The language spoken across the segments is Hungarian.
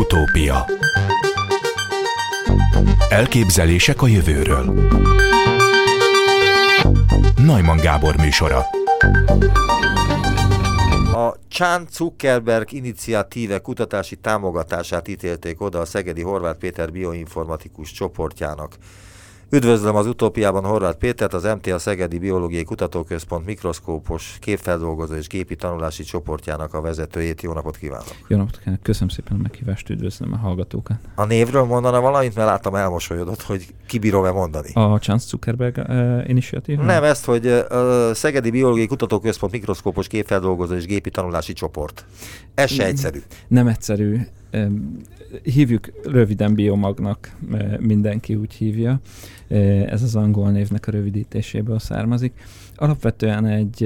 Utópia. Elképzelések a jövőről. Najman Gábor műsora. A Chan Zuckerberg iniciatíve kutatási támogatását ítélték oda a Szegedi Horváth Péter bioinformatikus csoportjának. Üdvözlöm az utópiában Horváth Pétert, az MTA Szegedi Biológiai Kutatóközpont mikroszkópos képfeldolgozó és gépi tanulási csoportjának a vezetőjét. Jó napot kívánok! Jó napot kívánok! Köszönöm szépen a meghívást, üdvözlöm a hallgatókat. A névről mondana valamit, mert láttam elmosolyodott, hogy kibírom-e mondani. A Chance Zuckerberg uh, initiatív? Nem, ezt, hogy uh, Szegedi Biológiai Kutatóközpont mikroszkópos képfeldolgozó és gépi tanulási csoport. Ez se egyszerű. Nem egyszerű. Hívjuk röviden biomagnak, mindenki úgy hívja. Ez az angol névnek a rövidítéséből származik. Alapvetően egy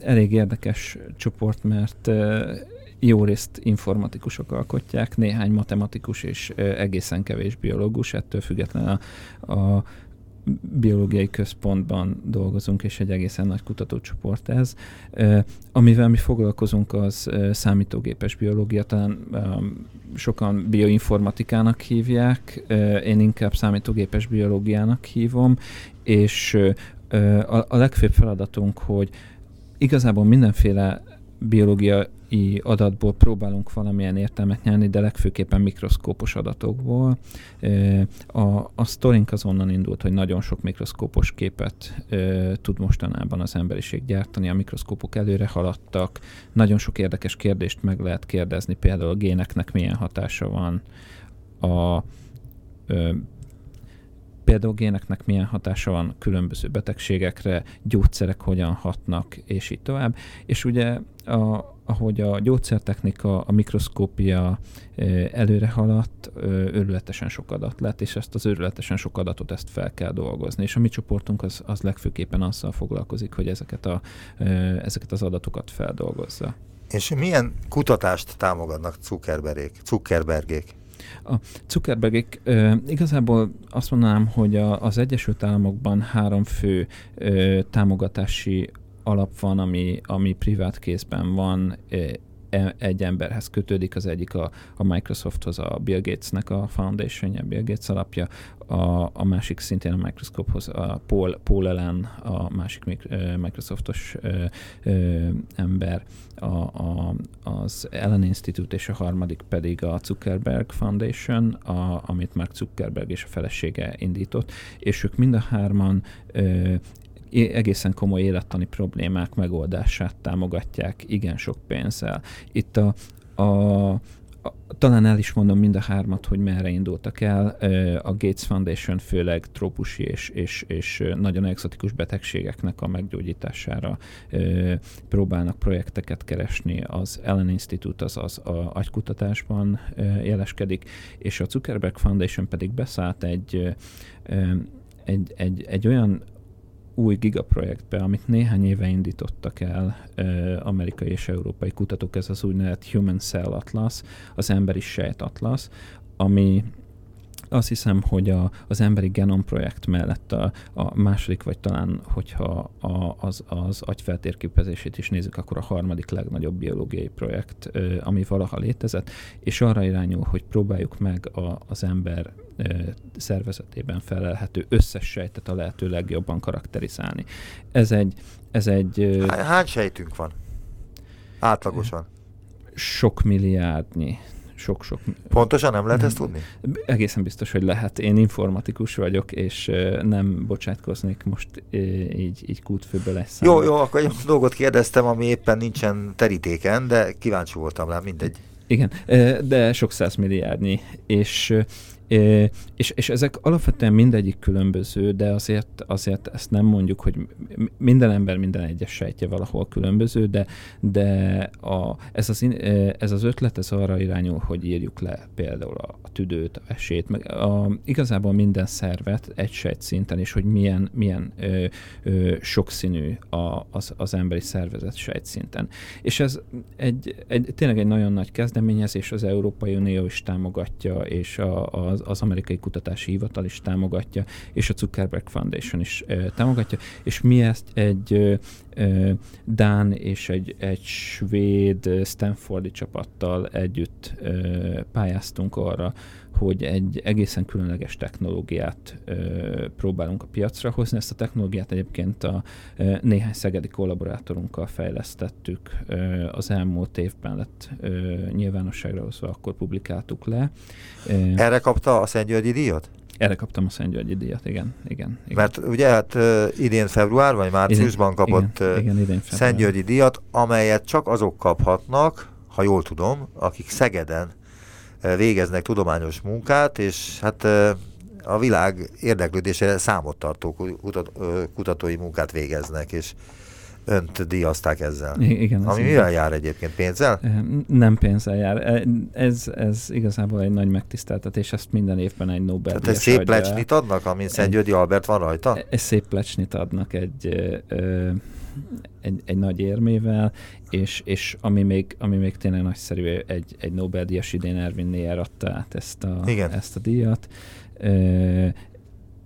elég érdekes csoport, mert jó részt informatikusok alkotják, néhány matematikus és egészen kevés biológus, ettől függetlenül a, a biológiai központban dolgozunk, és egy egészen nagy kutatócsoport ez. Amivel mi foglalkozunk, az számítógépes biológia, talán sokan bioinformatikának hívják, én inkább számítógépes biológiának hívom, és a legfőbb feladatunk, hogy igazából mindenféle biológia adatból próbálunk valamilyen értelmet nyerni, de legfőképpen mikroszkópos adatokból. A, a sztorink azonnan indult, hogy nagyon sok mikroszkópos képet tud mostanában az emberiség gyártani, a mikroszkópok előre haladtak, nagyon sok érdekes kérdést meg lehet kérdezni, például a géneknek milyen hatása van, a például géneknek milyen hatása van különböző betegségekre, gyógyszerek hogyan hatnak, és így tovább. És ugye a, ahogy a gyógyszertechnika, a mikroszkópia előre haladt, őrületesen sok adat lett, és ezt az őrületesen sok adatot ezt fel kell dolgozni. És a mi csoportunk az, az legfőképpen azzal foglalkozik, hogy ezeket, a, ezeket az adatokat feldolgozza. És milyen kutatást támogatnak Zuckerbergék? Zuckerbergék? A Zuckerbergék e, igazából azt mondanám, hogy a, az Egyesült Államokban három fő e, támogatási alap van, ami, ami privát kézben van, e, egy emberhez kötődik, az egyik a, a Microsofthoz, a Bill Gatesnek a foundation Bill Gates alapja, a, a másik szintén a Microsofthoz, a Paul, Paul Allen, a másik Microsoftos ö, ö, ember, a, a, az Allen Institute, és a harmadik pedig a Zuckerberg Foundation, a, amit Mark Zuckerberg és a felesége indított, és ők mind a hárman ö, egészen komoly élettani problémák megoldását támogatják igen sok pénzzel. Itt a, a talán el is mondom mind a hármat, hogy merre indultak el. A Gates Foundation főleg trópusi és, és, és nagyon exotikus betegségeknek a meggyógyítására próbálnak projekteket keresni. Az Ellen Institute az, az a agykutatásban jeleskedik, és a Zuckerberg Foundation pedig beszállt egy, egy, egy, egy olyan új gigaprojektbe, amit néhány éve indítottak el amerikai és európai kutatók, ez az úgynevezett Human Cell Atlas, az emberi sejt atlas, ami azt hiszem, hogy a, az emberi genom projekt mellett a, a második, vagy talán, hogyha a, az, az agyfeltérképezését is nézzük, akkor a harmadik legnagyobb biológiai projekt, ami valaha létezett, és arra irányul, hogy próbáljuk meg a, az ember szervezetében felelhető összes sejtet a lehető legjobban karakterizálni. Ez egy... Ez egy Hány sejtünk van? Átlagosan? Sok milliárdnyi sok-sok... Pontosan nem lehet ezt tudni? Egészen biztos, hogy lehet. Én informatikus vagyok, és nem bocsátkoznék most így, így kútfőből lesz. Jó, jó, akkor egy dolgot kérdeztem, ami éppen nincsen terítéken, de kíváncsi voltam rá, mindegy. Igen, de sok százmilliárdnyi, és és, és ezek alapvetően mindegyik különböző, de azért, azért ezt nem mondjuk, hogy minden ember minden egyes sejtje valahol különböző, de, de a, ez, az, ez az ötlet ez arra irányul, hogy írjuk le például a, tüdőt, a vesét, meg a, igazából minden szervet egy sejt szinten, és hogy milyen, milyen ö, ö, sokszínű a, az, az emberi szervezet sejt szinten. És ez egy, egy, tényleg egy nagyon nagy kezdeményezés, az Európai Unió is támogatja, és a, az, az amerikai kutatási hivatal is támogatja, és a Zuckerberg Foundation is e, támogatja, és mi ezt egy, Dán és egy, egy svéd Stanfordi csapattal együtt pályáztunk arra, hogy egy egészen különleges technológiát ö, próbálunk a piacra hozni. Ezt a technológiát egyébként a ö, néhány szegedi kollaborátorunkkal fejlesztettük. Ö, az elmúlt évben lett ö, nyilvánosságra hozva, akkor publikáltuk le. Ö, Erre kapta a Szent Györgyi díjat? Erre kaptam a Szent Györgyi díjat, igen, igen, igen. Mert ugye hát uh, idén február vagy márciusban idén, kapott igen, igen, idén Szent Györgyi díjat, amelyet csak azok kaphatnak, ha jól tudom, akik Szegeden végeznek tudományos munkát, és hát a világ érdeklődésére számot tartó kutatói munkát végeznek, és önt díjazták ezzel. Igen, Ami mivel igaz. jár egyébként? Pénzzel? Nem pénzzel jár. Ez, ez igazából egy nagy megtiszteltetés, ezt minden évben egy Nobel Tehát egy szép lecsnit adnak, amin Szent Györgyi Albert van rajta? Egy szép lecsnit adnak egy, egy, egy nagy érmével, és, és ami, még, ami még tényleg nagyszerű, egy, egy Nobel-díjas idén Erwin Neyer adta át ezt a, Igen. ezt a díjat.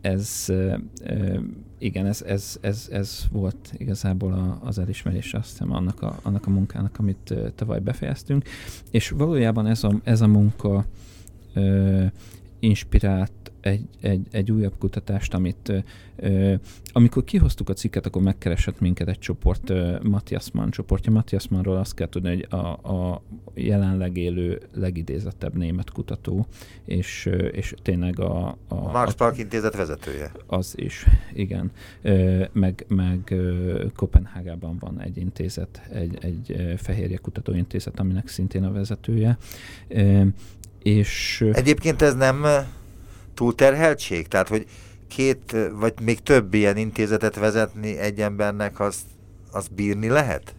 Ez, igen, ez, ez, ez, ez volt igazából a, az elismerés, azt hiszem, annak a, annak a munkának, amit tavaly befejeztünk, és valójában ez a, ez a munka inspirált egy, egy, egy újabb kutatást, amit ö, amikor kihoztuk a cikket, akkor megkeresett minket egy csoport, ö, Matthias Mann csoportja. Matthias Mannról azt kell tudni, hogy a, a jelenleg élő legidézettebb német kutató, és, és tényleg a... A, a Max Planck intézet vezetője. Az is, igen. Ö, meg meg Kopenhágában van egy intézet, egy, egy fehérje kutatóintézet, aminek szintén a vezetője. Ö, és... Egyébként ez nem túlterheltség? Tehát, hogy két, vagy még több ilyen intézetet vezetni egy embernek, azt, azt bírni lehet?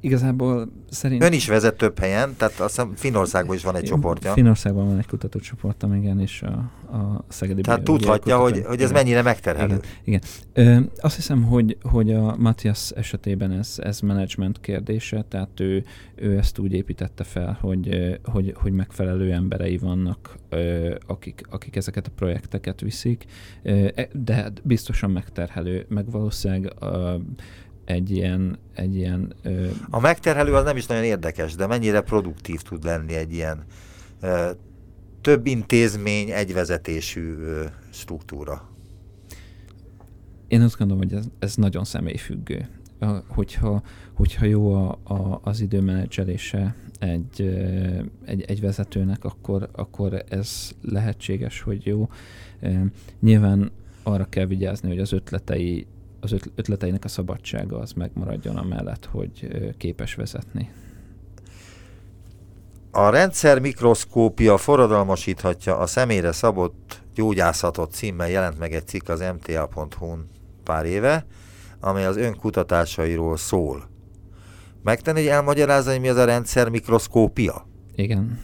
Igazából szerintem... Ön is vezet több helyen, tehát azt hiszem Finországban is van egy csoportja. Finországban van egy kutatócsoportom, igen, és a, a Szegedi Tehát tudhatja, hogy, hogy ez mennyire megterhelő. Igen. igen. Ö, azt hiszem, hogy, hogy a Matthias esetében ez, ez management kérdése, tehát ő, ő ezt úgy építette fel, hogy, hogy, hogy megfelelő emberei vannak, akik, akik ezeket a projekteket viszik, e, de biztosan megterhelő, meg valószínűleg egy ilyen... Egy ilyen ö... A megterhelő az nem is nagyon érdekes, de mennyire produktív tud lenni egy ilyen ö, több intézmény, egyvezetésű ö, struktúra? Én azt gondolom, hogy ez, ez nagyon személyfüggő. Hogyha, hogyha jó a, a, az időmenedzselése egy, egy, egy vezetőnek, akkor, akkor ez lehetséges, hogy jó. Nyilván arra kell vigyázni, hogy az ötletei az ötleteinek a szabadsága az megmaradjon amellett, hogy képes vezetni. A rendszer mikroszkópia forradalmasíthatja a személyre szabott gyógyászatot címmel jelent meg egy cikk az mta.hu-n pár éve, amely az önkutatásairól szól. Megtenni, hogy elmagyarázza, hogy mi az a rendszer mikroszkópia? Igen.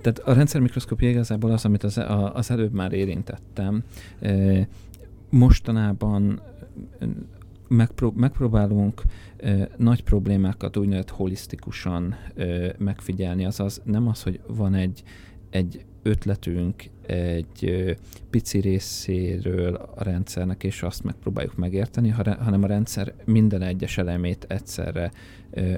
Tehát a rendszer mikroszkópia igazából az, amit az, az előbb már érintettem mostanában megpró- megpróbálunk nagy problémákat úgynevezett holisztikusan megfigyelni, azaz nem az, hogy van egy, egy ötletünk egy pici részéről a rendszernek, és azt megpróbáljuk megérteni, hanem a rendszer minden egyes elemét egyszerre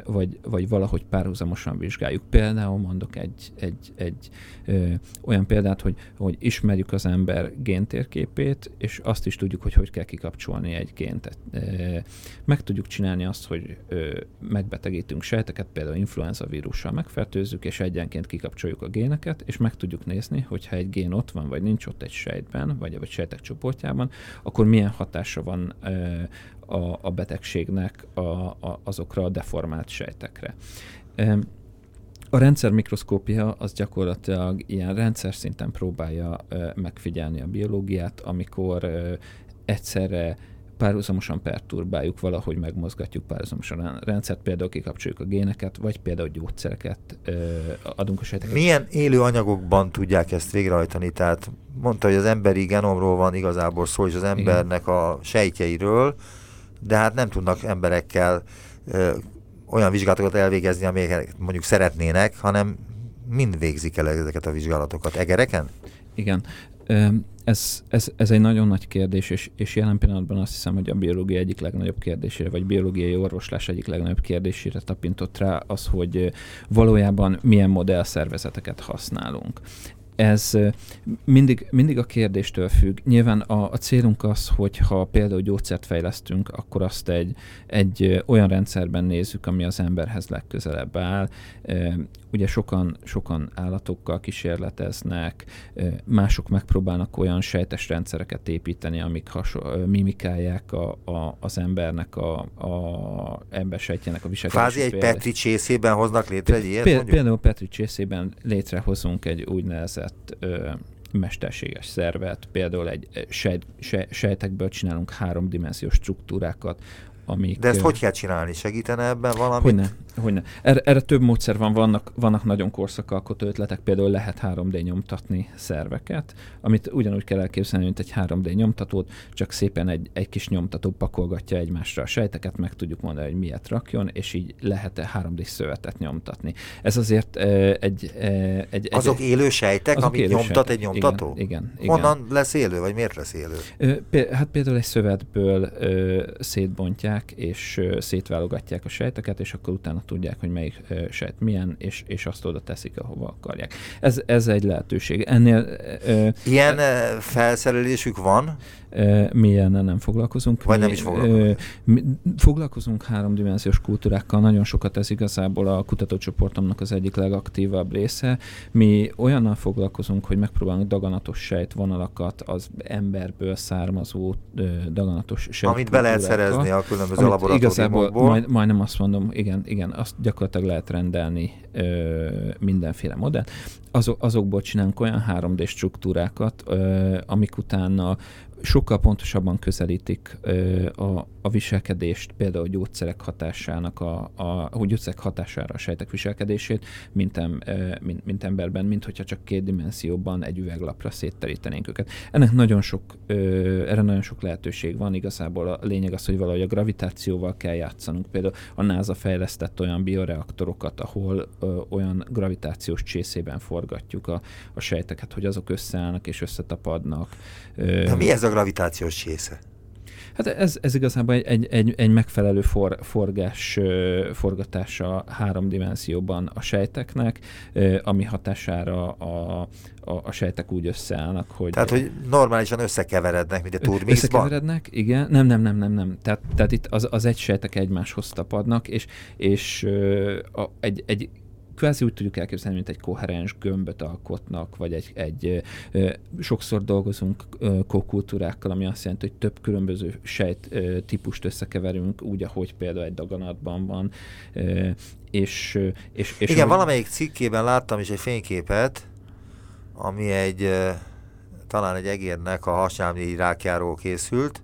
vagy, vagy valahogy párhuzamosan vizsgáljuk. Például mondok egy, egy, egy ö, olyan példát, hogy, hogy ismerjük az ember géntérképét, és azt is tudjuk, hogy hogy kell kikapcsolni egy gént. Meg tudjuk csinálni azt, hogy ö, megbetegítünk sejteket, például influenza vírussal megfertőzzük, és egyenként kikapcsoljuk a géneket, és meg tudjuk nézni, hogyha egy gén ott van, vagy nincs ott egy sejtben, vagy, vagy sejtek csoportjában, akkor milyen hatása van a, a betegségnek a, a, azokra a deformált sejtekre. A rendszer mikroszkópia az gyakorlatilag ilyen rendszer szinten próbálja megfigyelni a biológiát, amikor egyszerre párhuzamosan perturbáljuk, valahogy megmozgatjuk párhuzamosan a rendszert, például kikapcsoljuk a géneket, vagy például gyógyszereket ö, adunk a sejteket. Milyen élő anyagokban tudják ezt végrehajtani? Tehát mondta, hogy az emberi genomról van igazából szó, és az embernek Igen. a sejtjeiről, de hát nem tudnak emberekkel ö, olyan vizsgálatokat elvégezni, amelyeket mondjuk szeretnének, hanem mind végzik el ezeket a vizsgálatokat. Egereken? Igen. Ez, ez, ez egy nagyon nagy kérdés, és, és jelen pillanatban azt hiszem, hogy a biológia egyik legnagyobb kérdésére, vagy biológiai orvoslás egyik legnagyobb kérdésére tapintott rá az, hogy valójában milyen modellszervezeteket használunk ez mindig, mindig a kérdéstől függ. Nyilván a, a célunk az, hogy ha például gyógyszert fejlesztünk, akkor azt egy, egy olyan rendszerben nézzük, ami az emberhez legközelebb áll. Ugye sokan, sokan állatokkal kísérleteznek, mások megpróbálnak olyan sejtes rendszereket építeni, amik haso- mimikálják a, a, az embernek, a, a embersejtjének a viselkedését. Kvázi egy Petri csészében hoznak létre egy ilyet, Például, például Petri csészében létrehozunk egy úgynevezett ö, mesterséges szervet, például egy sejt, sejtekből csinálunk háromdimenziós struktúrákat, amik... De ezt hogy kell csinálni? Segítene ebben valamit? Hogyne, hogyne. Erre, erre több módszer van, vannak, vannak nagyon korszakalkotó ötletek, például lehet 3D nyomtatni szerveket, amit ugyanúgy kell elképzelni, mint egy 3D nyomtatót, csak szépen egy, egy kis nyomtató pakolgatja egymásra a sejteket, meg tudjuk mondani, hogy miért rakjon, és így lehet 3D szövetet nyomtatni. Ez azért egy, e, egy... Azok egy, élő sejtek, azok amit élő nyomtat sejtek. egy nyomtató? Igen, igen, igen. Honnan lesz élő, vagy miért lesz élő? Hát például egy szövetből e, szétbontják, és e, szétválogatják a sejteket, és akkor utána tudják, hogy melyik sejt milyen, és, és azt oda teszik, ahova akarják. Ez, ez egy lehetőség. Ennél... Ilyen uh, felszerelésük van? mi ilyennel nem foglalkozunk. Vagy mi, nem is foglalkozunk? Mi foglalkozunk háromdimenziós kultúrákkal, nagyon sokat ez igazából a kutatócsoportomnak az egyik legaktívabb része. Mi olyannal foglalkozunk, hogy megpróbálunk daganatos sejtvonalakat, az emberből származó daganatos sejt. Amit be lehet szerezni a különböző laboratóriumokból. Majd, majdnem azt mondom, igen, igen, azt gyakorlatilag lehet rendelni ö, mindenféle modell. Azok, azokból csinálunk olyan 3D struktúrákat, ö, amik utána sokkal pontosabban közelítik ö, a, a viselkedést, például gyógyszerek hatásának, a, a, a gyógyszerek hatására a sejtek viselkedését, mint, em, mint, mint emberben, mint hogyha csak két dimenzióban egy üveglapra szétterítenénk őket. Ennek nagyon sok, ö, erre nagyon sok lehetőség van, igazából a lényeg az, hogy valahogy a gravitációval kell játszanunk. Például a NASA fejlesztett olyan bioreaktorokat, ahol ö, olyan gravitációs csészében forgatjuk a, a sejteket, hogy azok összeállnak és összetapadnak. De mi ez a gravitációs csésze? Hát ez, ez igazából egy, egy, egy, egy megfelelő for, forgás, forgatása három dimenzióban a sejteknek, ami hatására a, a, a sejtek úgy összeállnak, hogy... Tehát, hogy normálisan összekeverednek, mint a turmixban? Összekeverednek, igen. Nem, nem, nem, nem, nem. Tehát, tehát itt az, az egy sejtek egymáshoz tapadnak, és, és a, egy, egy kvázi úgy tudjuk elképzelni, mint egy koherens gömböt alkotnak, vagy egy, egy sokszor dolgozunk kokultúrákkal, ami azt jelenti, hogy több különböző sejt típust összekeverünk, úgy, ahogy például egy daganatban van. És, és, és Igen, hogy... valamelyik cikkében láttam is egy fényképet, ami egy talán egy egérnek a hasnyálmi rákjáról készült,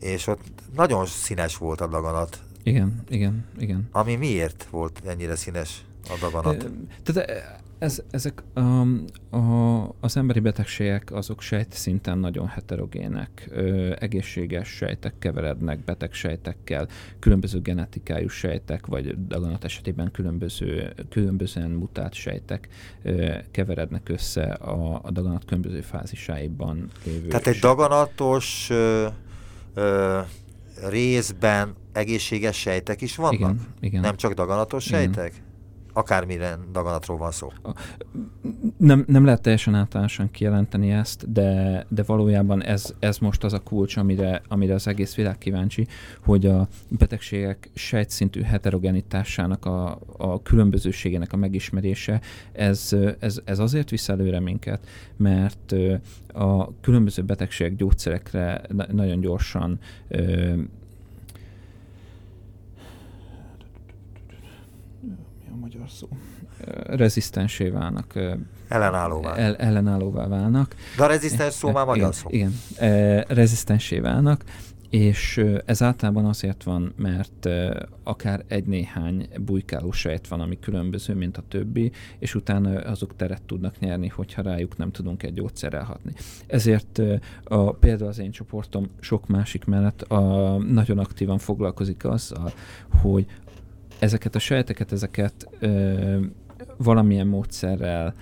és ott nagyon színes volt a daganat. Igen, igen, igen. Ami miért volt ennyire színes? A daganat. Tehát ez, ezek um, a, az emberi betegségek azok sejt szinten nagyon heterogének, ö, egészséges sejtek keverednek beteg sejtekkel, különböző genetikájú sejtek, vagy daganat esetében különböző, különbözően mutált sejtek ö, keverednek össze a, a daganat különböző fázisáiban lévő. Tehát egy daganatos ö, ö, részben egészséges sejtek is vannak? Igen, igen. Nem csak daganatos igen. Akármilyen daganatról van szó. Nem, nem lehet teljesen általánosan kijelenteni ezt, de, de valójában ez, ez most az a kulcs, amire, amire az egész világ kíváncsi, hogy a betegségek sejtszintű heterogenitásának a, a különbözőségének a megismerése, ez, ez, ez azért visz előre minket, mert a különböző betegségek gyógyszerekre nagyon gyorsan magyar szó, rezisztensé válnak. Ellenállóvá. El, ellenállóvá válnak. De a rezisztens szó már magyar szó. Igen, rezisztensé válnak, és ez általában azért van, mert akár egy-néhány bujkáló sejt van, ami különböző, mint a többi, és utána azok teret tudnak nyerni, hogyha rájuk nem tudunk egy gyógyszerrel hatni. Ezért a, például az én csoportom sok másik mellett a, nagyon aktívan foglalkozik azzal, hogy ezeket a sejteket, ezeket ö, valamilyen módszerrel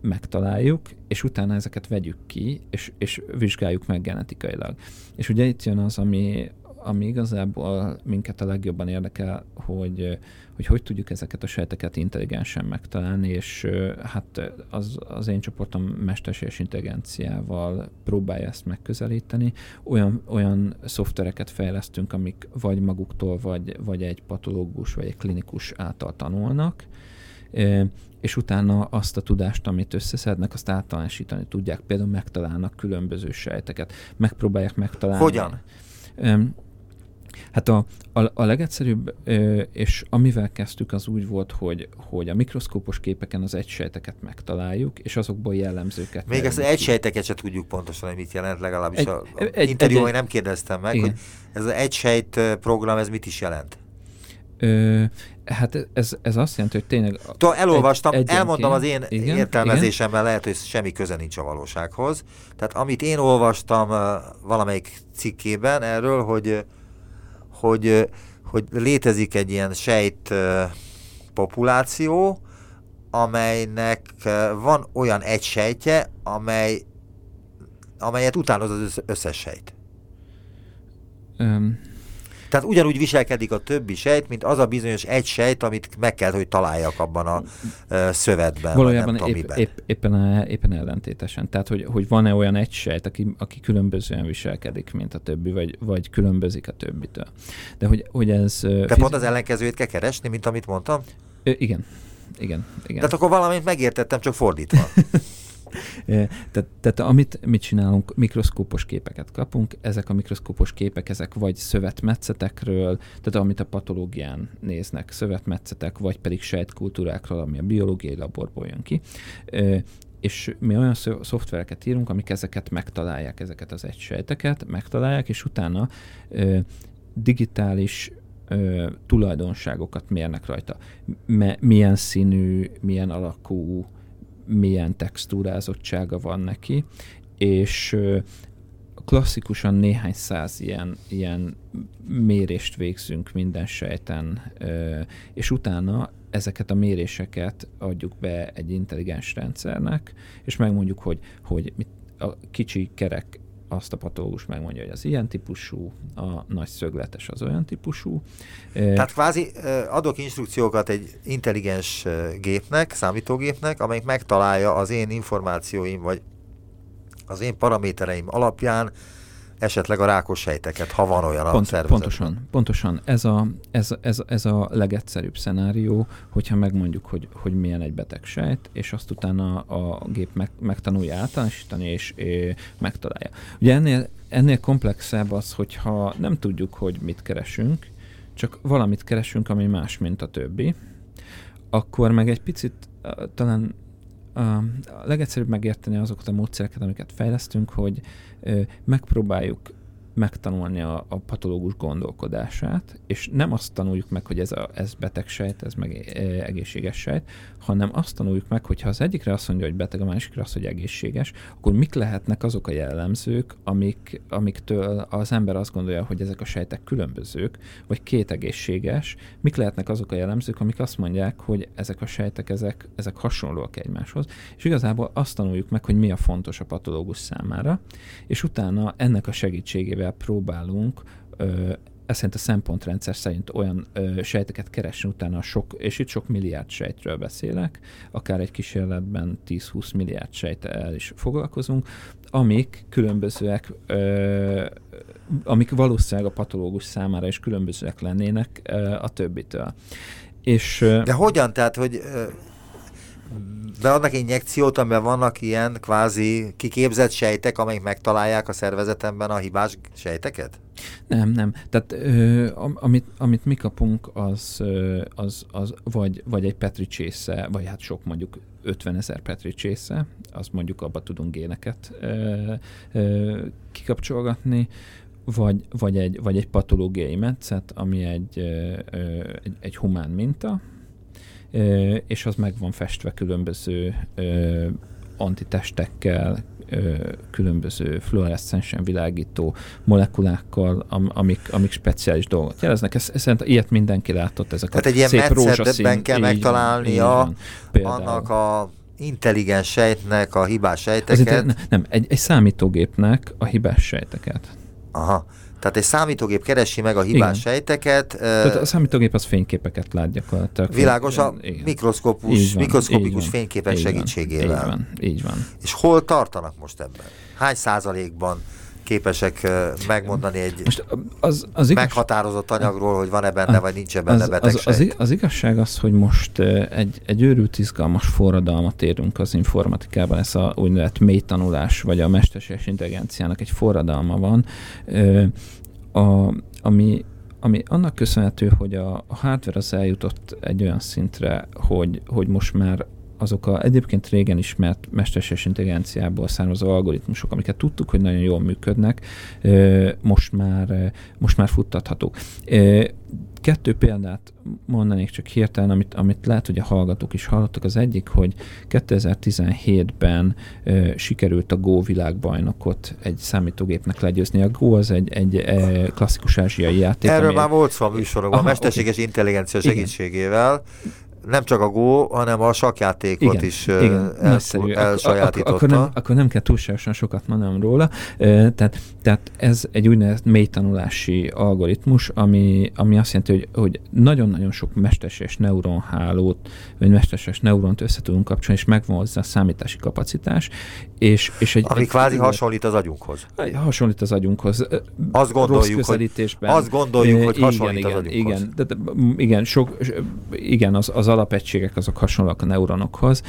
megtaláljuk, és utána ezeket vegyük ki, és, és vizsgáljuk meg genetikailag. És ugye itt jön az, ami, ami igazából minket a legjobban érdekel, hogy, hogy hogy tudjuk ezeket a sejteket intelligensen megtalálni, és hát az, az én csoportom mesterséges intelligenciával próbálja ezt megközelíteni. Olyan, olyan szoftvereket fejlesztünk, amik vagy maguktól, vagy, vagy egy patológus, vagy egy klinikus által tanulnak, és utána azt a tudást, amit összeszednek, azt általánosítani tudják. Például megtalálnak különböző sejteket, megpróbálják megtalálni. Hogyan? Hát a, a, a legegyszerűbb, és amivel kezdtük, az úgy volt, hogy, hogy a mikroszkópos képeken az egysejteket megtaláljuk, és azokból jellemzőket. Még ezt az egysejteket se tudjuk pontosan, hogy mit jelent, legalábbis egy, a, a egy, interjúban egy, nem kérdeztem meg, igen. hogy ez az egysejt program, ez mit is jelent? Ö, hát ez, ez azt jelenti, hogy tényleg... Tudom, elolvastam, egy, elmondtam az én igen, értelmezésemben, lehet, hogy semmi köze nincs a valósághoz. Tehát amit én olvastam valamelyik cikkében erről, hogy hogy, hogy létezik egy ilyen sejt populáció, amelynek van olyan egy sejtje, amely, amelyet utánoz az összes sejt. Um, tehát ugyanúgy viselkedik a többi sejt, mint az a bizonyos egy sejt, amit meg kell, hogy találjak abban a szövetben. Valójában nem épp, épp, éppen, éppen ellentétesen. Tehát, hogy, hogy van-e olyan egy sejt, aki, aki különbözően viselkedik, mint a többi, vagy, vagy különbözik a többitől. De hogy, hogy ez... Te fiz... pont az ellenkezőjét kell keresni, mint amit mondtam? Ö, igen. Igen, igen. Tehát akkor valamit megértettem, csak fordítva. tehát, tehát amit mit csinálunk, mikroszkópos képeket kapunk, ezek a mikroszkópos képek, ezek vagy szövetmetszetekről, tehát amit a patológián néznek, szövetmetszetek, vagy pedig sejtkultúrákról, ami a biológiai laborból jön ki, és mi olyan szoftvereket írunk, amik ezeket megtalálják, ezeket az egysejteket, megtalálják, és utána digitális ö, tulajdonságokat mérnek rajta. Me, milyen színű, milyen alakú, milyen textúrázottsága van neki, és klasszikusan néhány száz ilyen, ilyen mérést végzünk minden sejten, és utána ezeket a méréseket adjuk be egy intelligens rendszernek, és megmondjuk, hogy, hogy a kicsi kerek azt a patológus megmondja, hogy az ilyen típusú, a nagy szögletes az olyan típusú. Tehát kvázi adok instrukciókat egy intelligens gépnek, számítógépnek, amelyik megtalálja az én információim, vagy az én paramétereim alapján esetleg a rákos sejteket, ha van olyan Pont, a szervezetben. Pontosan, pontosan. Ez a, ez, ez, ez a legegyszerűbb szenárió, hogyha megmondjuk, hogy, hogy milyen egy beteg sejt, és azt utána a gép meg, megtanulja általánosítani, és, és megtalálja. Ugye ennél, ennél komplexebb az, hogyha nem tudjuk, hogy mit keresünk, csak valamit keresünk, ami más, mint a többi, akkor meg egy picit talán a legegyszerűbb megérteni azokat a módszereket, amiket fejlesztünk, hogy megpróbáljuk megtanulni a, a patológus gondolkodását, és nem azt tanuljuk meg, hogy ez, a, ez beteg sejt, ez meg egészséges sejt, hanem azt tanuljuk meg, hogy ha az egyikre azt mondja, hogy beteg, a másikra azt, hogy egészséges, akkor mik lehetnek azok a jellemzők, amik, amiktől az ember azt gondolja, hogy ezek a sejtek különbözők, vagy két egészséges, mik lehetnek azok a jellemzők, amik azt mondják, hogy ezek a sejtek, ezek, ezek hasonlóak egymáshoz, és igazából azt tanuljuk meg, hogy mi a fontos a patológus számára, és utána ennek a segítségével próbálunk szerint a szempontrendszer szerint olyan ö, sejteket keresni utána a sok, és itt sok milliárd sejtről beszélek, akár egy kísérletben 10-20 milliárd sejttel is foglalkozunk, amik különbözőek, ö, amik valószínűleg a patológus számára is különbözőek lennének ö, a többitől. És, De hogyan? Tehát, hogy beadnak injekciót, amiben vannak ilyen kvázi kiképzett sejtek, amelyek megtalálják a szervezetemben a hibás sejteket? Nem, nem. Tehát ö, amit, amit mi kapunk, az, az, az vagy, vagy egy Petri csésze, vagy hát sok mondjuk 50 ezer Petri csésze, az mondjuk abba tudunk géneket ö, ö, kikapcsolgatni, vagy, vagy, egy, vagy egy patológiai metszet, ami egy, ö, egy, egy humán minta, és az meg van festve különböző antitestekkel, különböző fluoreszcensen világító molekulákkal, am, amik, amik speciális dolgot jeleznek. Ez, ez, ilyet mindenki látott, ezeket Tehát egy ilyen metszetben kell megtalálnia annak a intelligens sejtnek a hibás sejteket. Azért, nem, egy, egy számítógépnek a hibás sejteket. Aha. Tehát egy számítógép keresi meg a hibás Igen. sejteket. Tehát a számítógép az fényképeket lát gyakorlatilag. Világos a Igen. mikroszkópus, van, mikroszkopikus fényképek így segítségével. Így van, így van. És hol tartanak most ebben? Hány százalékban képesek megmondani egy Most az, az igaz... meghatározott anyagról, hogy van-e benne, vagy nincs-e benne az, betegség? Az, az, az igazság az, hogy most egy, egy őrült izgalmas forradalmat érünk az informatikában, ez a úgynevezett mély tanulás, vagy a mesterséges intelligenciának egy forradalma van, a, ami, ami annak köszönhető, hogy a, a hardware az eljutott egy olyan szintre, hogy, hogy most már azok a egyébként régen ismert mesterséges intelligenciából származó algoritmusok, amiket tudtuk, hogy nagyon jól működnek, most már, most már futtathatók. Kettő példát mondanék csak hirtelen, amit, amit lehet, hogy a hallgatók is hallottak. Az egyik, hogy 2017-ben e, sikerült a Go világbajnokot egy számítógépnek legyőzni. A Go az egy, egy e, klasszikus ázsiai játék. Erről már volt szó a műsorokban, a mesterséges okay. intelligencia segítségével. Igen nem csak a Go, hanem a sakjátékot igen, is igen, el, elsajátította. Akkor, akkor, nem, akkor nem kell túlságosan sokat mondanom róla. Tehát, tehát ez egy úgynevezett mélytanulási algoritmus, ami, ami azt jelenti, hogy, hogy nagyon-nagyon sok mesterséges neuronhálót, vagy mesterséges neuront össze tudunk kapcsolni, és megvan hozzá a számítási kapacitás. És, és egy, ami egy, kvázi egy, hasonlít az agyunkhoz. Hasonlít az agyunkhoz. Azt gondoljuk, hogy, azt gondoljuk, hogy hasonlít igen, az agyunkhoz. Igen, de, de, igen, sok, igen az, az alapegységek azok hasonlóak a neuronokhoz,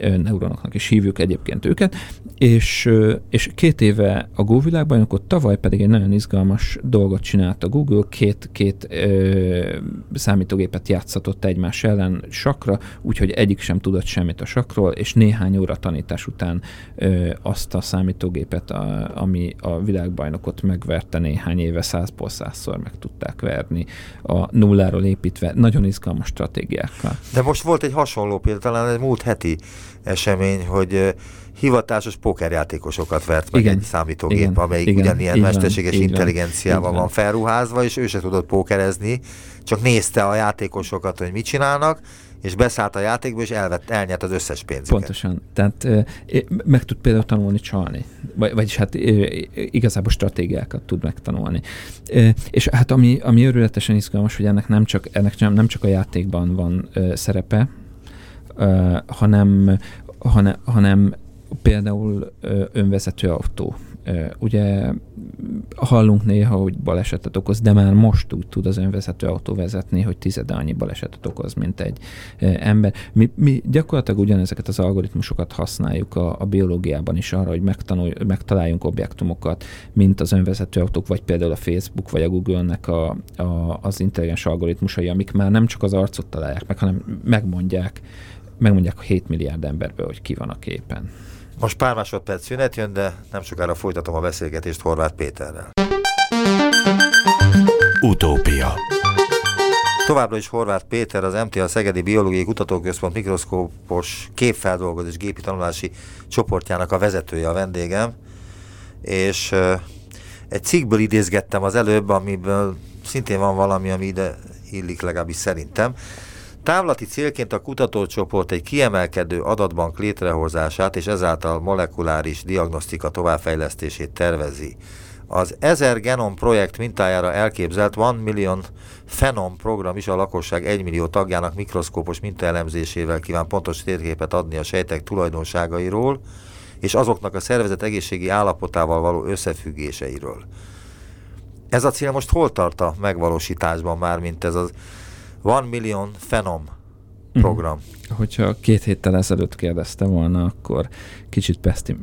neuronoknak is hívjuk egyébként őket, és, és két éve a Go világbajnokot, tavaly pedig egy nagyon izgalmas dolgot csinált a Google, két, két ö, számítógépet játszatott egymás ellen sakra, úgyhogy egyik sem tudott semmit a sakról, és néhány óra tanítás után ö, azt a számítógépet, a, ami a világbajnokot megverte néhány éve százból százszor meg tudták verni a nulláról építve, nagyon izgalmas stratégiákkal. De most volt egy hasonló példa, talán egy múlt heti esemény, hogy hivatásos pókerjátékosokat vert meg igen, egy számítógép, igen, amelyik igen, ugyanilyen mesterséges van, intelligenciával van, van. felruházva, és ő se tudott pókerezni, csak nézte a játékosokat, hogy mit csinálnak, és beszállt a játékba, és elvett, elnyert az összes pénzüket. Pontosan. Tehát meg tud például tanulni csalni, vagy, vagyis hát igazából stratégiákat tud megtanulni. És hát ami, ami örületesen izgalmas, hogy ennek nem csak, ennek nem, csak a játékban van szerepe, hanem, hanem, hanem például önvezető autó Ugye hallunk néha, hogy balesetet okoz, de már most úgy tud az önvezető autó vezetni, hogy tized annyi balesetet okoz, mint egy ember. Mi, mi gyakorlatilag ugyanezeket az algoritmusokat használjuk a, a biológiában is arra, hogy megtanulj, megtaláljunk objektumokat, mint az önvezető autók, vagy például a Facebook, vagy a Google-nek a, a, az intelligens algoritmusai, amik már nem csak az arcot találják meg, hanem megmondják, megmondják a 7 milliárd emberből, hogy ki van a képen. Most pár másodperc szünet jön, de nem sokára folytatom a beszélgetést Horváth Péterrel. Utópia Továbbra is Horváth Péter, az MTA Szegedi Biológiai Kutatóközpont mikroszkópos képfeldolgozás gépi tanulási csoportjának a vezetője a vendégem, és egy cikkből idézgettem az előbb, amiből szintén van valami, ami ide illik legalábbis szerintem. Távlati célként a kutatócsoport egy kiemelkedő adatbank létrehozását és ezáltal molekuláris diagnosztika továbbfejlesztését tervezi. Az 1000 genom projekt mintájára elképzelt 1 million Phenom program is a lakosság 1 millió tagjának mikroszkópos mintaelemzésével kíván pontos térképet adni a sejtek tulajdonságairól, és azoknak a szervezet egészségi állapotával való összefüggéseiről. Ez a cél most hol tart a megvalósításban már, mint ez az One Million Phenom program. Mm. Hogyha két héttel ezelőtt kérdezte volna, akkor kicsit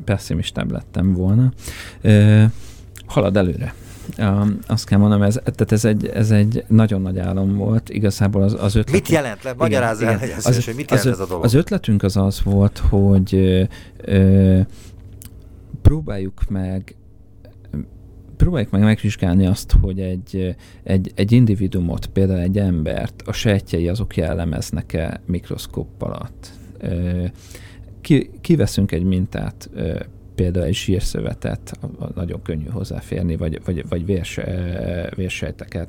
pessimistább lettem volna. E, halad előre. Um, azt kell mondanom, ez, tehát ez egy, ez egy nagyon nagy álom volt. Igazából az, az ötlet... Mit jelent? Le, magyarázz el, igen, az, hogy mit jelent az, ez a dolog? Az ötletünk az az volt, hogy ö, ö, próbáljuk meg próbáljuk meg megvizsgálni azt, hogy egy, egy, egy individumot, például egy embert, a sejtjei azok jellemeznek-e mikroszkóp alatt. Ki, kiveszünk egy mintát például egy zsírszövetet nagyon könnyű hozzáférni, vagy, vagy, vagy vérs, vérsejteket,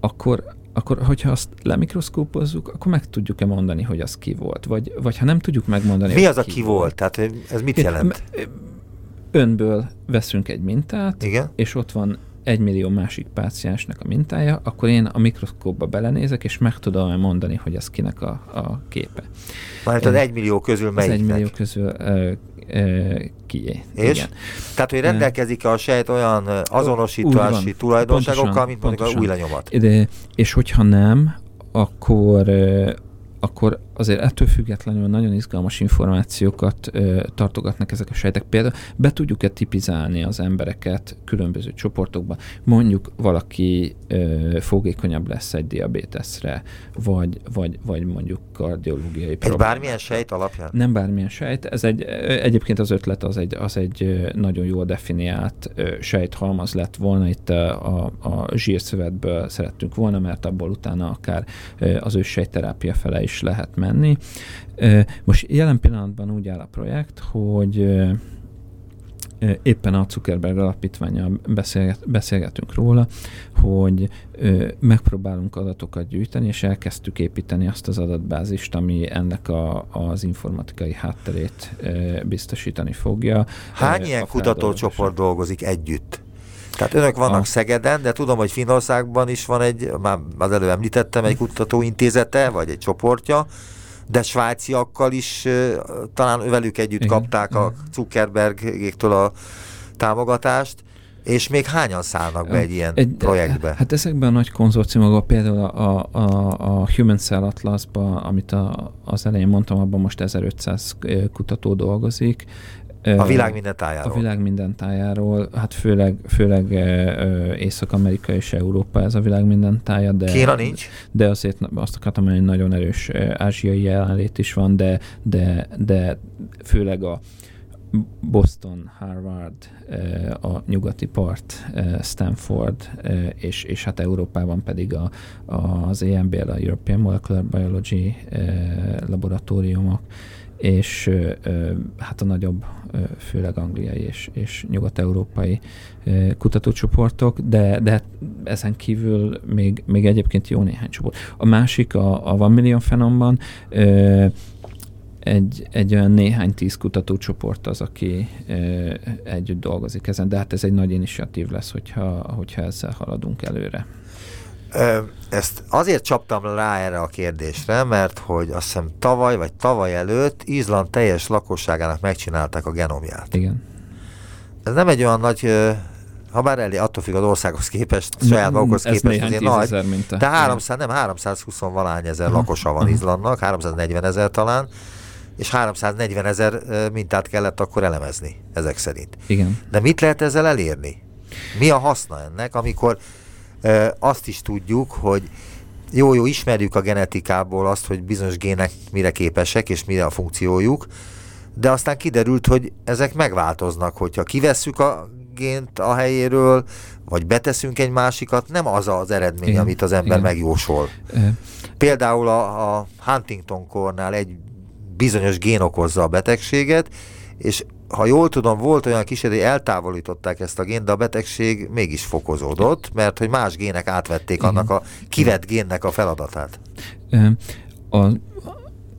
akkor, akkor hogyha azt lemikroszkópozzuk, akkor meg tudjuk-e mondani, hogy az ki volt? Vagy, vagy ha nem tudjuk megmondani, Mi az a ki volt? volt? Tehát ez mit jelent? Önből veszünk egy mintát, Igen? és ott van egy millió másik páciensnek a mintája, akkor én a mikroszkópba belenézek, és meg tudom mondani, hogy az kinek a, a képe. Mert az egy millió közül melyiknek? Az egy millió közül uh, uh, kié. És? Igen. Tehát, hogy rendelkezik a sejt olyan azonosítási tulajdonságokkal, mint mondjuk a új lenyomat. De, és hogyha nem, akkor akkor azért ettől függetlenül nagyon izgalmas információkat ö, tartogatnak ezek a sejtek. Például be tudjuk-e tipizálni az embereket különböző csoportokba. Mondjuk valaki ö, fogékonyabb lesz egy diabéteszre, vagy, vagy, vagy mondjuk kardiológiai Egy bármilyen sejt alapján? Nem bármilyen sejt. Ez egy, egyébként az ötlet az egy, az egy nagyon jól definiált sejthalmaz lett volna. Itt a, a, a zsírszövetből szerettünk volna, mert abból utána akár az őssejterápia fele is lehet menni. Most jelen pillanatban úgy áll a projekt, hogy éppen a Zuckerberg alapítványjal beszélget, beszélgetünk róla, hogy ö, megpróbálunk adatokat gyűjteni, és elkezdtük építeni azt az adatbázist, ami ennek a, az informatikai hátterét ö, biztosítani fogja. Hány ö, ilyen kutatócsoport dolgozik együtt? Tehát önök vannak a... Szegeden, de tudom, hogy Finnországban is van egy, már az előbb említettem, egy kutatóintézete, vagy egy csoportja, de svájciakkal is talán velük együtt Igen. kapták a Zuckerbergéktől a támogatást, és még hányan szállnak be egy ilyen egy, projektbe? Hát ezekben a nagy konzorciumokban, például a, a, a Human Cell Atlasban, amit a, az elején mondtam, abban most 1500 kutató dolgozik, a világ minden tájáról. A világ minden tájáról, hát főleg, főleg Észak-Amerika és Európa ez a világ minden tája, de... Kína nincs? De azért azt akartam hogy nagyon erős ázsiai jelenlét is van, de, de, de főleg a Boston, Harvard, a nyugati part, Stanford, és, és hát Európában pedig a, az EMBL, a European Molecular Biology laboratóriumok, és hát a nagyobb, főleg angliai és, és nyugat-európai kutatócsoportok, de, de ezen kívül még, még egyébként jó néhány csoport. A másik a, a Van Million Fenomban egy, egy olyan néhány tíz kutatócsoport az, aki együtt dolgozik ezen, de hát ez egy nagy initiatív lesz, hogyha, hogyha ezzel haladunk előre. Ezt azért csaptam rá erre a kérdésre, mert hogy azt hiszem tavaly vagy tavaly előtt Izland teljes lakosságának megcsinálták a genomját. Igen. Ez nem egy olyan nagy, ha bár elé, attól függ az országhoz képest, saját magukhoz képest azért nagy, minta. de 300, nem 320 valány ezer lakosa van Izlandnak, 340 ezer talán, és 340 ezer mintát kellett akkor elemezni, ezek szerint. Igen. De mit lehet ezzel elérni? Mi a haszna ennek, amikor azt is tudjuk, hogy jó-jó, ismerjük a genetikából azt, hogy bizonyos gének mire képesek, és mire a funkciójuk, de aztán kiderült, hogy ezek megváltoznak, hogyha kivesszük a gént a helyéről, vagy beteszünk egy másikat, nem az az eredmény, igen, amit az ember igen. megjósol. Például a, a Huntington-kornál egy bizonyos gén okozza a betegséget, és ha jól tudom, volt olyan kísérlet, hogy eltávolították ezt a gént, de a betegség mégis fokozódott, mert hogy más gének átvették Igen. annak a kivett génnek a feladatát. A,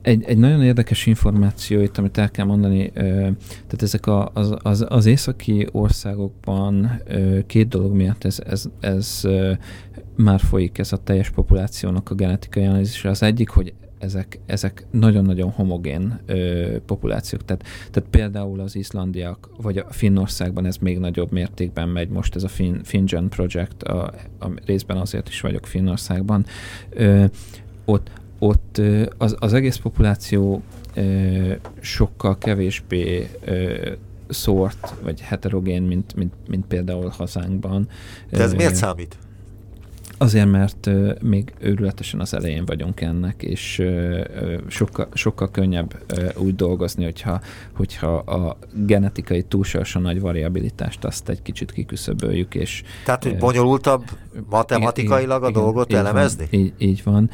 egy, egy nagyon érdekes információ itt, amit el kell mondani, tehát ezek a, az, az, az északi országokban két dolog miatt ez, ez, ez már folyik, ez a teljes populációnak a genetikai analízise. Az egyik, hogy ezek, ezek nagyon-nagyon homogén ö, populációk. Tehát, tehát például az iszlandiak, vagy a Finnországban ez még nagyobb mértékben megy most, ez a fin, FinGen Project, a, a részben azért is vagyok Finnországban. Ö, ott ott az, az egész populáció ö, sokkal kevésbé ö, szórt, vagy heterogén, mint, mint, mint például hazánkban. De ez miért számít? Azért, mert még őrületesen az elején vagyunk ennek, és sokkal, sokkal könnyebb uh, úgy dolgozni, hogyha, hogyha a genetikai túlságosan nagy variabilitást azt egy kicsit kiküszöböljük. És, Tehát, hogy bonyolultabb matematikailag igen, a dolgot igen, elemezni? Van, így, így van.